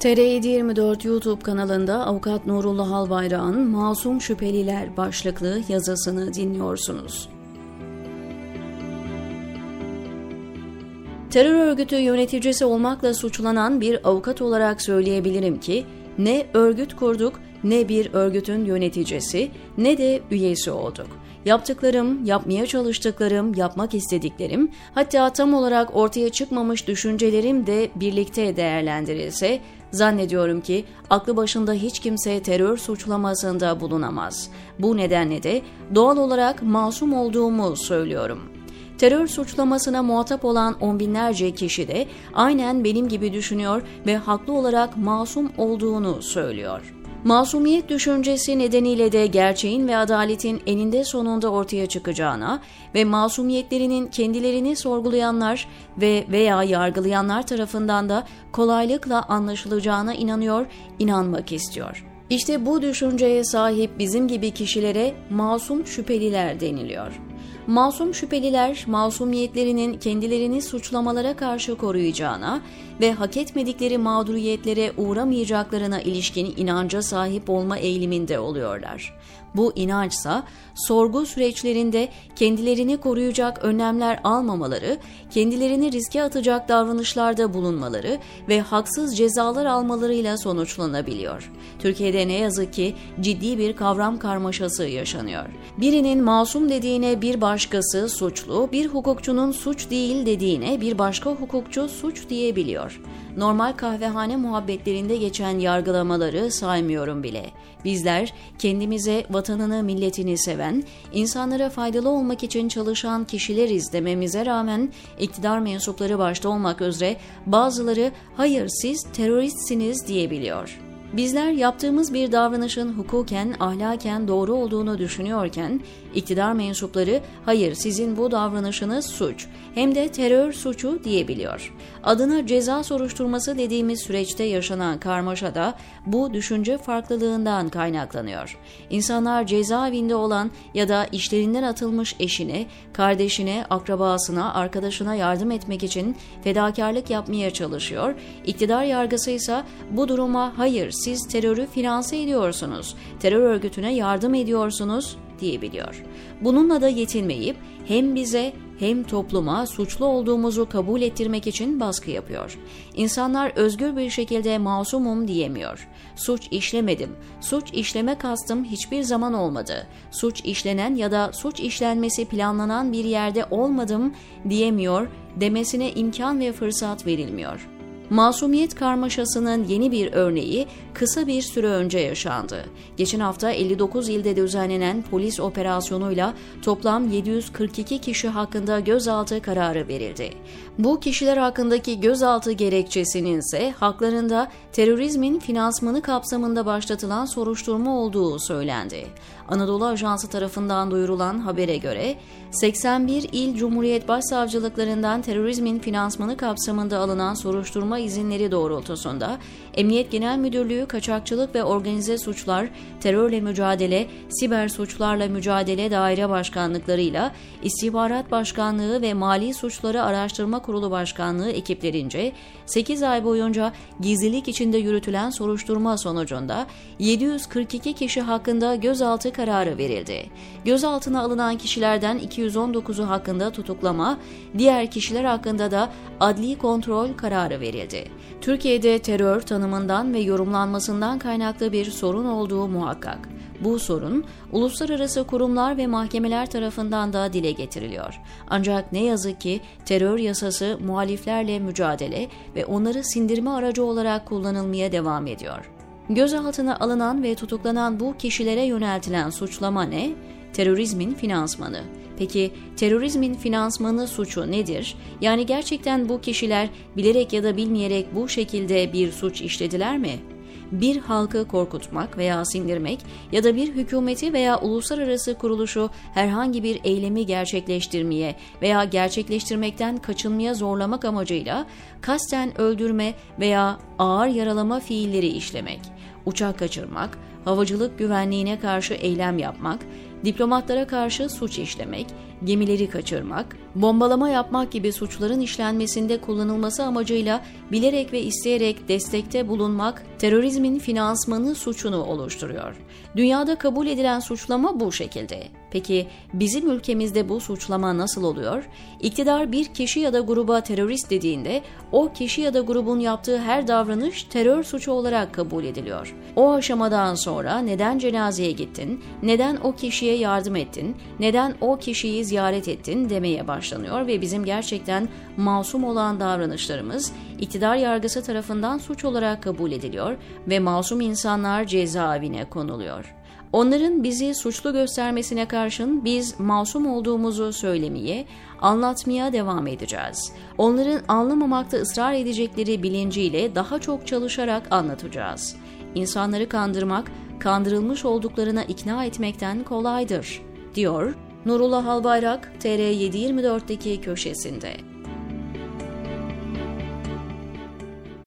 TR724 YouTube kanalında Avukat Nurullah Albayrak'ın Masum Şüpheliler başlıklı yazısını dinliyorsunuz. Terör örgütü yöneticisi olmakla suçlanan bir avukat olarak söyleyebilirim ki ne örgüt kurduk ne bir örgütün yöneticisi ne de üyesi olduk. Yaptıklarım, yapmaya çalıştıklarım, yapmak istediklerim, hatta tam olarak ortaya çıkmamış düşüncelerim de birlikte değerlendirilse, zannediyorum ki aklı başında hiç kimse terör suçlamasında bulunamaz. Bu nedenle de doğal olarak masum olduğumu söylüyorum. Terör suçlamasına muhatap olan on binlerce kişi de aynen benim gibi düşünüyor ve haklı olarak masum olduğunu söylüyor. Masumiyet düşüncesi nedeniyle de gerçeğin ve adaletin eninde sonunda ortaya çıkacağına ve masumiyetlerinin kendilerini sorgulayanlar ve veya yargılayanlar tarafından da kolaylıkla anlaşılacağına inanıyor, inanmak istiyor. İşte bu düşünceye sahip bizim gibi kişilere masum şüpheliler deniliyor. Masum şüpheliler masumiyetlerinin kendilerini suçlamalara karşı koruyacağına ve hak etmedikleri mağduriyetlere uğramayacaklarına ilişkin inanca sahip olma eğiliminde oluyorlar. Bu inançsa sorgu süreçlerinde kendilerini koruyacak önlemler almamaları, kendilerini riske atacak davranışlarda bulunmaları ve haksız cezalar almalarıyla sonuçlanabiliyor. Türkiye'de ne yazık ki ciddi bir kavram karmaşası yaşanıyor. Birinin masum dediğine bir başkası suçlu, bir hukukçunun suç değil dediğine bir başka hukukçu suç diyebiliyor. Normal kahvehane muhabbetlerinde geçen yargılamaları saymıyorum bile. Bizler kendimize vatanını, milletini seven, insanlara faydalı olmak için çalışan kişileriz dememize rağmen iktidar mensupları başta olmak üzere bazıları hayır siz teröristsiniz diyebiliyor. Bizler yaptığımız bir davranışın hukuken, ahlaken doğru olduğunu düşünüyorken, iktidar mensupları hayır sizin bu davranışınız suç, hem de terör suçu diyebiliyor. Adına ceza soruşturması dediğimiz süreçte yaşanan karmaşa da bu düşünce farklılığından kaynaklanıyor. İnsanlar cezaevinde olan ya da işlerinden atılmış eşine, kardeşine, akrabasına, arkadaşına yardım etmek için fedakarlık yapmaya çalışıyor. İktidar yargısı ise bu duruma hayır siz terörü finanse ediyorsunuz, terör örgütüne yardım ediyorsunuz diyebiliyor. Bununla da yetinmeyip hem bize hem topluma suçlu olduğumuzu kabul ettirmek için baskı yapıyor. İnsanlar özgür bir şekilde masumum diyemiyor. Suç işlemedim, suç işleme kastım hiçbir zaman olmadı. Suç işlenen ya da suç işlenmesi planlanan bir yerde olmadım diyemiyor, demesine imkan ve fırsat verilmiyor. Masumiyet karmaşasının yeni bir örneği kısa bir süre önce yaşandı. Geçen hafta 59 ilde düzenlenen polis operasyonuyla toplam 742 kişi hakkında gözaltı kararı verildi. Bu kişiler hakkındaki gözaltı gerekçesinin ise haklarında terörizmin finansmanı kapsamında başlatılan soruşturma olduğu söylendi. Anadolu Ajansı tarafından duyurulan habere göre 81 il Cumhuriyet Başsavcılıklarından terörizmin finansmanı kapsamında alınan soruşturma izinleri doğrultusunda Emniyet Genel Müdürlüğü Kaçakçılık ve Organize Suçlar, Terörle Mücadele, Siber Suçlarla Mücadele Daire Başkanlıklarıyla İstihbarat Başkanlığı ve Mali Suçları Araştırma Kurulu Başkanlığı ekiplerince 8 ay boyunca gizlilik içinde yürütülen soruşturma sonucunda 742 kişi hakkında gözaltı kararı verildi. Gözaltına alınan kişilerden 219'u hakkında tutuklama, diğer kişiler hakkında da adli kontrol kararı verildi. Türkiye'de terör tanımından ve yorumlanmasından kaynaklı bir sorun olduğu muhakkak. Bu sorun uluslararası kurumlar ve mahkemeler tarafından da dile getiriliyor. Ancak ne yazık ki terör yasası muhaliflerle mücadele ve onları sindirme aracı olarak kullanılmaya devam ediyor. Gözaltına alınan ve tutuklanan bu kişilere yöneltilen suçlama ne? Terörizmin finansmanı. Peki terörizmin finansmanı suçu nedir? Yani gerçekten bu kişiler bilerek ya da bilmeyerek bu şekilde bir suç işlediler mi? bir halkı korkutmak veya sindirmek ya da bir hükümeti veya uluslararası kuruluşu herhangi bir eylemi gerçekleştirmeye veya gerçekleştirmekten kaçınmaya zorlamak amacıyla kasten öldürme veya ağır yaralama fiilleri işlemek, uçak kaçırmak, havacılık güvenliğine karşı eylem yapmak, diplomatlara karşı suç işlemek, gemileri kaçırmak, bombalama yapmak gibi suçların işlenmesinde kullanılması amacıyla bilerek ve isteyerek destekte bulunmak terörizmin finansmanı suçunu oluşturuyor. Dünyada kabul edilen suçlama bu şekilde. Peki bizim ülkemizde bu suçlama nasıl oluyor? İktidar bir kişi ya da gruba terörist dediğinde o kişi ya da grubun yaptığı her davranış terör suçu olarak kabul ediliyor. O aşamadan sonra neden cenazeye gittin, neden o kişiye yardım ettin, neden o kişiyi ziyaret ettin demeye başlanıyor ve bizim gerçekten masum olan davranışlarımız iktidar yargısı tarafından suç olarak kabul ediliyor ve masum insanlar cezaevine konuluyor. Onların bizi suçlu göstermesine karşın biz masum olduğumuzu söylemeye, anlatmaya devam edeceğiz. Onların anlamamakta ısrar edecekleri bilinciyle daha çok çalışarak anlatacağız. İnsanları kandırmak, kandırılmış olduklarına ikna etmekten kolaydır, diyor Nurullah Albayrak TR724'deki köşesinde.